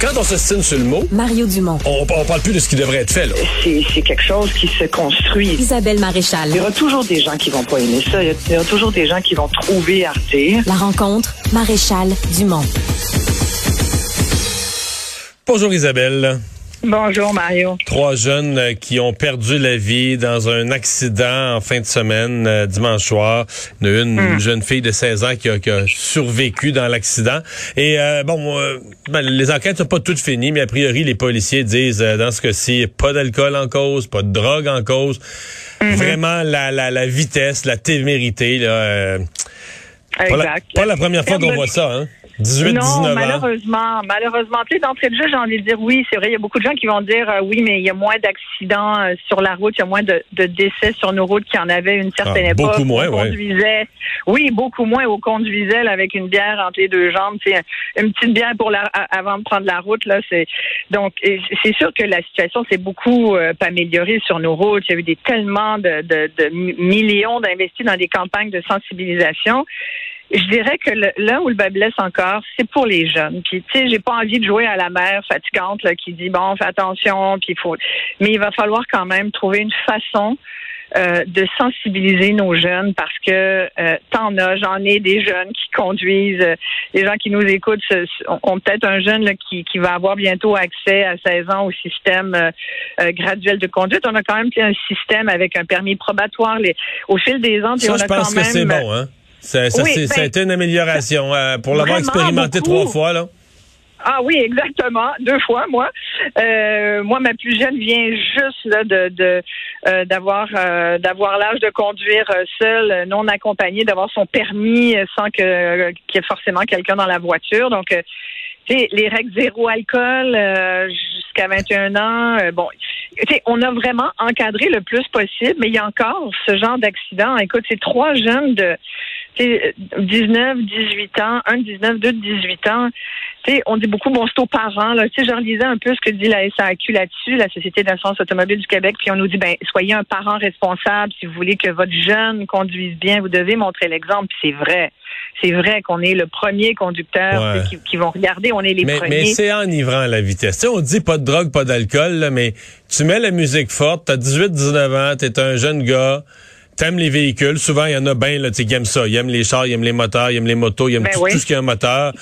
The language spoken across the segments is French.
Quand on s'estime sur le mot, Mario Dumont. on, on parle plus de ce qui devrait être fait. Là. C'est c'est quelque chose qui se construit. Isabelle Maréchal. Il y aura toujours des gens qui vont pas aimer ça. Il y a- il y aura toujours des gens qui vont trouver Arte. La rencontre, Maréchal Dumont. Bonjour Isabelle. Bonjour Mario. Trois jeunes euh, qui ont perdu la vie dans un accident en fin de semaine, euh, dimanche soir. Il y a une, une jeune fille de 16 ans qui a, qui a survécu dans l'accident. Et euh, bon, euh, ben, les enquêtes sont pas toutes finies, mais a priori, les policiers disent, euh, dans ce cas-ci, pas d'alcool en cause, pas de drogue en cause. Vraiment, la, la, la vitesse, la témérité, là... euh, pas, la, Exact. pas la première fois qu'on voit ça, hein? 18, non, 19 ans. malheureusement, malheureusement, tu sais, d'entrée de jeu, j'ai envie de dire oui, c'est vrai, il y a beaucoup de gens qui vont dire euh, oui, mais il y a moins d'accidents euh, sur la route, il y a moins de, de décès sur nos routes qu'il y en avait une certaine Ah, époque. beaucoup moins, on ouais. conduisait, oui, beaucoup moins, on conduisait là, avec une bière entre les deux jambes, tu sais, une petite bière pour la, avant de prendre la route là, c'est donc c'est sûr que la situation s'est beaucoup euh, améliorée sur nos routes. Il y a eu des tellement de, de, de mi- millions d'investis dans des campagnes de sensibilisation. Je dirais que le- là où le bas blesse encore, c'est pour les jeunes. Puis, tu sais, j'ai pas envie de jouer à la mère fatigante là, qui dit bon, fais attention, puis il faut. Mais il va falloir quand même trouver une façon euh, de sensibiliser nos jeunes parce que euh, t'en as, j'en ai des jeunes qui conduisent, euh, les gens qui nous écoutent ce- ce- ont, peut-être un jeune là, qui, qui va avoir bientôt accès à 16 ans au système euh, euh, graduel de conduite. On a quand même un système avec un permis probatoire les, au fil des ans. Ça, on je a pense quand que c'est même- bon, hein? Ça, ça, Oui, c'est- ben, ça a été une amélioration. euh, pour l'avoir expérimenté beaucoup. trois fois, là. Ah oui, exactement. Deux fois, moi. Euh, moi, ma plus jeune vient juste là, de de, euh, d'avoir euh, d'avoir l'âge de conduire seule, non accompagnée, d'avoir son permis sans que qu'il y ait forcément quelqu'un dans la voiture. Donc, tu sais, les règles zéro alcool jusqu'à 21 ans. bon, tu sais, on a vraiment encadré le plus possible, mais il y a encore ce genre d'accident. Écoute, c'est trois jeunes de 19, 18 ans, un de 19, deux de 18 ans. Tu sais, on dit beaucoup, bon, c'est aux parents. Là. Tu sais, je relisais un peu ce que dit la SAQ là-dessus, la Société d'assurance automobile du Québec, puis on nous dit, ben, soyez un parent responsable. Si vous voulez que votre jeune conduise bien, vous devez montrer l'exemple. Puis c'est vrai. C'est vrai qu'on est le premier conducteur Ouais. qui, qui vont regarder. On est les Mais, premiers. mais c'est enivrant, la vitesse. On dit pas de drogue, pas d'alcool, mais tu mets la musique forte, t'as 18, 19 ans, t'es un jeune gars, t'aimes les véhicules. Souvent, il y en a bien, là, tu sais, qui aiment ça. Ils aiment les chars, ils aiment les moteurs, ils aiment les motos, ils aiment Ben tout, oui. tout ce qui a un moteur.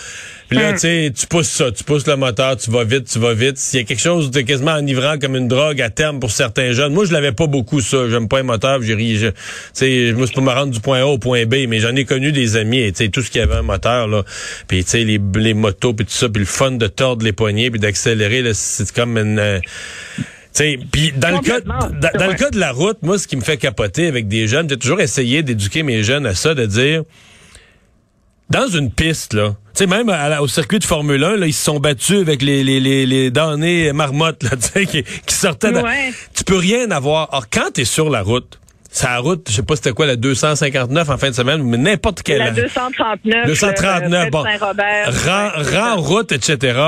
Puis là, Hum. tu sais, tu pousses ça, tu pousses le moteur, tu vas vite, tu vas vite. S'il y a quelque chose de quasiment enivrant comme une drogue à terme pour certains jeunes, moi, je l'avais pas beaucoup, ça. J'aime pas un moteur, j'ai ri, je- tu sais, moi, c'est pour me rendre du point A au point B, mais j'en ai connu des amis, et tu sais, tout ce qui avait un moteur, là. Puis, tu sais, les, les motos, puis tout ça, puis le fun de tordre les poignets, puis d'accélérer, c'est comme une... euh, puis dans le cas dans, le cas de la route, moi ce qui me fait capoter avec des jeunes, j'ai toujours essayé d'éduquer mes jeunes à ça de dire dans une piste là, tu sais même à la- au circuit de Formule 1 là, ils se sont battus avec les les les, les damnés marmottes là, qui, qui sortaient Ouais. tu peux rien avoir. Or quand tu es sur la route, c'est la route, je sais pas c'était quoi la 259 en fin de semaine, mais n'importe quelle La 239. 239 euh, bon. Saint-Robert. Rang, Ouais, route etc.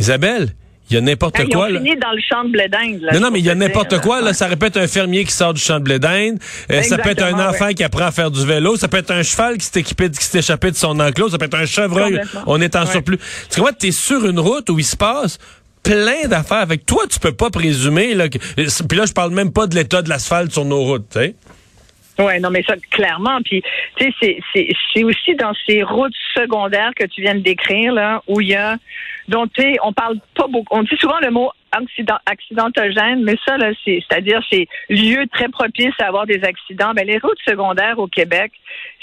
Isabelle, il y a n'importe ils quoi ont là. fini dans le champ de blé d'Inde. Non, non, mais il y a n'importe quoi. Là, ça répète un fermier qui sort du champ de blé d'Inde. Euh, ça peut être un enfant ouais. qui apprend à faire du vélo. Ça peut être un cheval qui s'est équipé, qui s'est échappé de son enclos. Ça peut être un chevreuil. On est en Ouais. surplus. Tu comprends? T'es sur une route où il se passe plein d'affaires. Avec toi, tu peux pas présumer. Là, que... Puis là, je parle même pas de l'état de l'asphalte sur nos routes. sais. Oui, non, mais ça, clairement. Puis, tu sais, c'est- aussi dans ces routes secondaires que tu viens de décrire, là, où il y a, dont, tu sais, on parle pas beaucoup, on dit souvent le mot accident, accidentogène, mais ça, là, c'est, c'est-à-dire, c'est lieu très propice à avoir des accidents. Ben, les routes secondaires au Québec,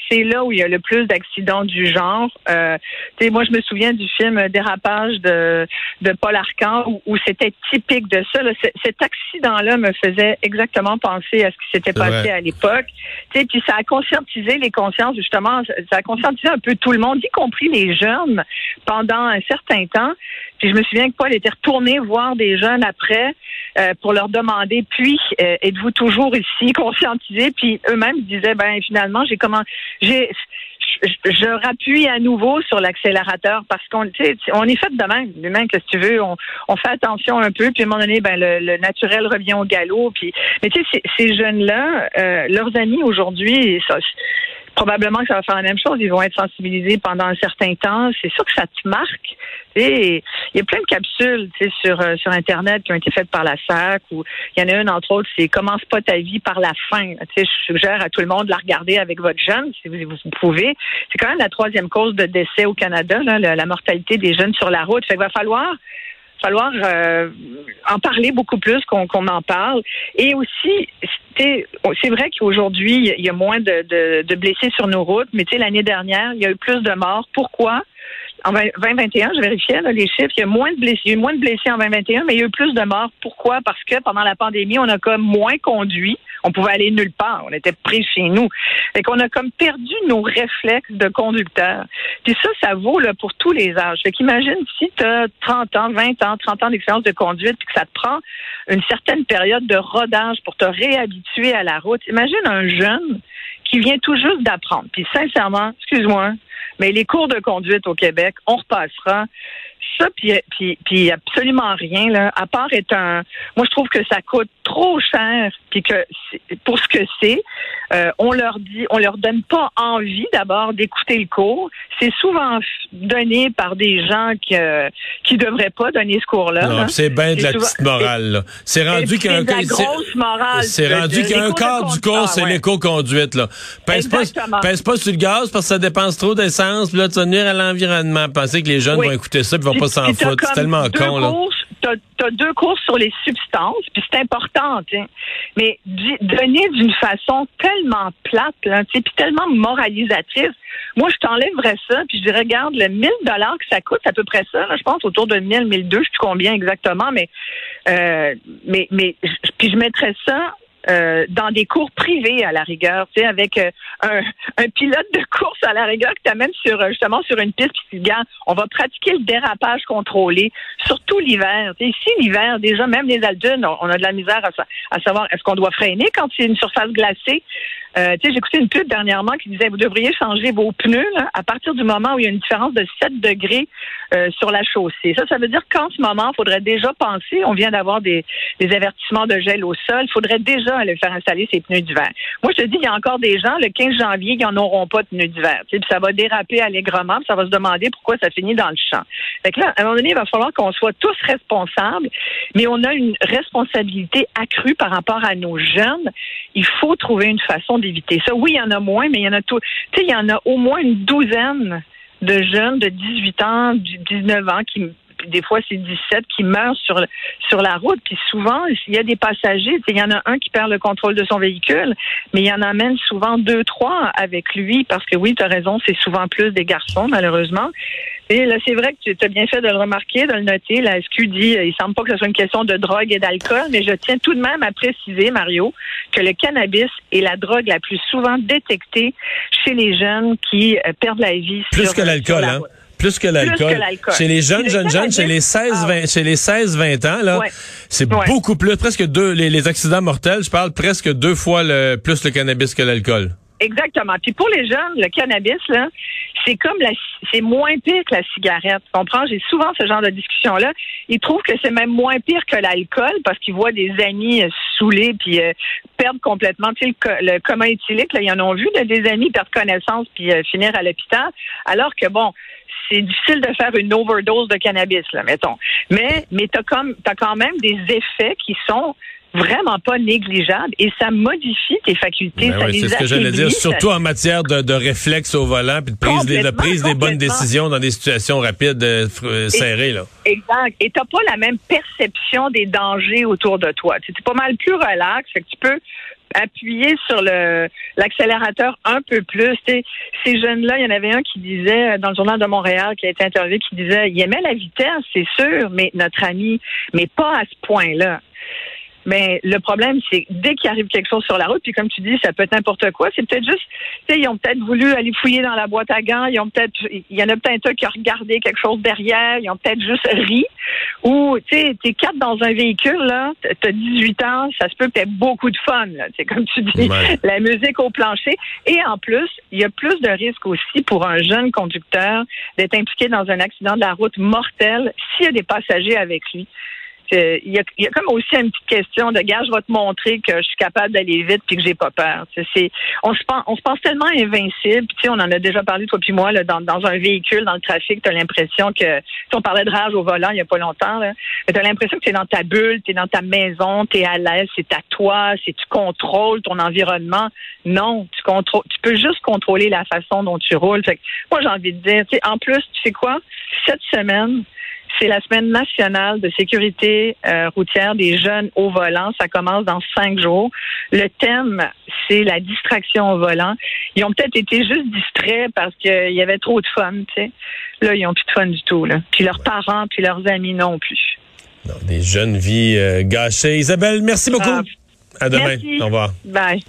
c'est là où il y a le plus d'accidents du genre. Euh, tu sais, moi, je me souviens du film Dérapage de, de Paul Arcan où, où c'était typique de ça. là. Cet accident-là me faisait exactement penser à ce qui s'était passé à l'époque. Tu sais, puis ça a conscientisé les consciences, justement, ça a conscientisé un peu tout le monde, y compris les jeunes, pendant un certain temps. Puis je me souviens que Paul était retourné voir des jeunes après euh, pour leur demander, puis euh, êtes-vous toujours ici conscientisés? Puis eux-mêmes disaient, ben finalement, j'ai comment, j'ai je, rappuie à nouveau sur l'accélérateur parce qu'on on est fait de même. L'humain, qu'est-ce que tu veux, on, fait attention un peu, puis à un moment donné, ben, le, naturel revient au galop. Puis, mais tu sais, ces, jeunes-là, euh, leurs amis aujourd'hui, probablement que ça va faire la même chose. Ils vont être sensibilisés pendant un certain temps. C'est sûr que ça te marque. Il y a plein de capsules sur, euh, sur Internet qui ont été faites par la SAC. Ou il y en a une, entre autres, c'est Commence pas ta vie par la fin. Je suggère à tout le monde de la regarder avec votre jeune, si vous, vous pouvez. C'est quand même la troisième cause de décès au Canada, là, la, mortalité des jeunes sur la route. Fait qu'il va falloir falloir euh, en parler beaucoup plus qu'on en parle. Et aussi, c'est vrai qu'aujourd'hui, il y a moins de, de, blessés sur nos routes, mais l'année dernière, il y a eu plus de morts. Pourquoi? En 2021, je vérifiais les chiffres, il y a moins de blessés, il y a eu moins de blessés en 2021, mais il y a eu plus de morts. Pourquoi? Parce que pendant la pandémie, on a comme moins conduit. On pouvait aller nulle part. On était pris chez nous. Fait qu'on a comme perdu nos réflexes de conducteur. Puis ça, ça vaut là, pour tous les âges. Fait qu'imagine si tu as 30 ans, 20 ans, 30 ans d'expérience de conduite, puis que ça te prend une certaine période de rodage pour te réhabituer à la route. Imagine un jeune qui vient tout juste d'apprendre. Puis sincèrement, excuse-moi, mais les cours de conduite au Québec, on repassera ça, puis, puis, puis absolument rien, là, à part être un... Moi, je trouve que ça coûte trop cher, puis que pour ce que c'est, euh, on leur dit, on leur donne pas envie d'abord d'écouter le cours. C'est souvent donné par des gens qui euh, qui devraient pas donner ce cours-là. c'est bien de la petite morale. C'est rendu qu'un C'est rendu qu'un quart du cours, c'est l'éco-conduite là. Pèse pas, pèse pas sur le gaz parce que ça dépense trop d'essence. Puis là, tu vas nuire à l'environnement. Penser que les jeunes vont écouter ça, vont pas s'en foutre. C'est tellement con là tu as, deux courses sur les substances, puis c'est important, mais donner d'une façon tellement plate, puis tellement moralisatrice. Moi, je t'enlèverais ça, puis je dirais, regarde, le 1000 dollars que ça coûte, c'est à peu près ça, je pense autour de 1000, 1002, je sais plus combien exactement, mais, euh, mais, mais, puis je mettrais ça euh, dans des cours privés à la rigueur, tu sais, avec euh, un, un, pilote de course à la rigueur qui t'amène sur euh, justement sur une piste qui dit, on va pratiquer le dérapage contrôlé, surtout l'hiver. Tu sais, ici l'hiver, déjà même les adultes, on, a de la misère à savoir est-ce qu'on doit freiner quand c'est une surface glacée? Euh, tu écouté une pub dernièrement qui disait vous devriez changer vos pneus à partir du moment où il y a une différence de 7 degrés euh, sur la chaussée. Ça, ça veut dire qu'en ce moment, il faudrait déjà penser, on vient d'avoir des, avertissements de gel au sol, il faudrait déjà aller faire installer ses pneus d'hiver. Moi, je te dis, il y a encore des gens, le 15 janvier, qui n'en auront pas de pneus d'hiver. Puis ça va déraper allègrement, ça va se demander pourquoi ça finit dans le champ. Fait là, à un moment donné, il va falloir qu'on soit tous responsables, mais on a une responsabilité accrue par rapport à nos jeunes. Il faut trouver une façon ça. Oui, il y en a moins, mais il y en a tout. Il y en a au moins une douzaine de jeunes de 18 ans, 19 ans qui des fois c'est 17 qui meurent sur sur la route. Puis souvent, il y a des passagers, il y en a un qui perd le contrôle de son véhicule, mais il y en amène souvent deux, trois avec lui parce que oui, tu as raison, c'est souvent plus des garçons malheureusement. Et là, c'est vrai que tu as bien fait de le remarquer, de le noter. La SQ dit, il semble pas que ce soit une question de drogue et d'alcool, mais je tiens tout de même à préciser, Mario, que le cannabis est la drogue la plus souvent détectée chez les jeunes qui euh, perdent la vie. Plus que l'alcool, hein? Plus que l'alcool. Chez les jeunes, jeunes, jeunes, chez les 16, 20, ah chez les 16, 20 ans, là, c'est beaucoup plus, presque deux, les, accidents mortels, je parle presque deux fois le, plus le cannabis que l'alcool. Exactement. Puis pour les jeunes, le cannabis, là, c'est comme la, c'est moins pire que la cigarette. Comprends? J'ai souvent ce genre de discussion-là. Ils trouvent que c'est même moins pire que l'alcool parce qu'ils voient des amis euh, saoulés puis euh, perdre complètement, tu sais, le, le commun éthylique, là, ils en ont vu de des amis perdre connaissance puis euh, finir à l'hôpital. Alors que bon, c'est difficile de faire une overdose de cannabis, là, mettons. Mais, mais t'as comme, t'as quand même des effets qui sont vraiment pas négligeables et ça modifie tes facultés. Ben c'est ce que j'allais dire, surtout en matière de, de réflexe au volant puis de prise, des, de prise des bonnes décisions dans des situations rapides, euh, euh, serrées. Là. Exact. Et t'as pas la même perception des dangers autour de toi. Tu es pas mal plus relax, fait que tu peux appuyer sur le l'accélérateur un peu plus. ces jeunes-là, il y en avait un qui disait euh, dans le journal de Montréal qui a été interviewé qui disait il aimait la vitesse, c'est sûr, mais notre ami, mais pas à ce point-là. Mais le problème, c'est dès qu'il arrive quelque chose sur la route, puis comme tu dis, ça peut être n'importe quoi. C'est peut-être juste, tu sais, ils ont peut-être voulu aller fouiller dans la boîte à gants. Ils ont peut-être, il y en a peut-être un qui a regardé quelque chose derrière. Ils ont peut-être juste ri. Ou, tu sais, t'es quatre dans un véhicule, là, t'as 18 ans, ça se peut que beaucoup de fun, là. C'est comme tu dis, la musique au plancher. Et en plus, il y a plus de risques aussi pour un jeune conducteur d'être impliqué dans un accident de la route mortel s'il y a des passagers avec lui. Il y, y a comme aussi une petite question de gars, je vais te montrer que je suis capable d'aller vite puis que j'ai pas peur. C'est, on se pense, on se pense tellement invincible. Tu on en a déjà parlé toi puis moi là, dans, dans un véhicule, dans le trafic, tu as l'impression que, si on parlait de rage au volant il y a pas longtemps, là, tu as l'impression que tu es dans ta bulle, tu es dans ta maison, tu es à l'aise, c'est à toi, c'est tu contrôles ton environnement. Non, tu contrôles, tu peux juste contrôler la façon dont tu roules. Fait que, moi j'ai envie de dire, en plus, tu sais quoi, cette semaine c'est la semaine nationale de sécurité euh, routière des jeunes au volant. Ça commence dans cinq jours. Le thème, c'est la distraction au volant. Ils ont peut-être été juste distraits parce qu'il y avait trop de fun, tu sais. Là, ils ont plus de fun du tout, là. Puis leurs parents, puis leurs amis non plus. des jeunes vies euh, gâchées. Isabelle, merci beaucoup. Ah, à demain. merci. Au revoir. Bye.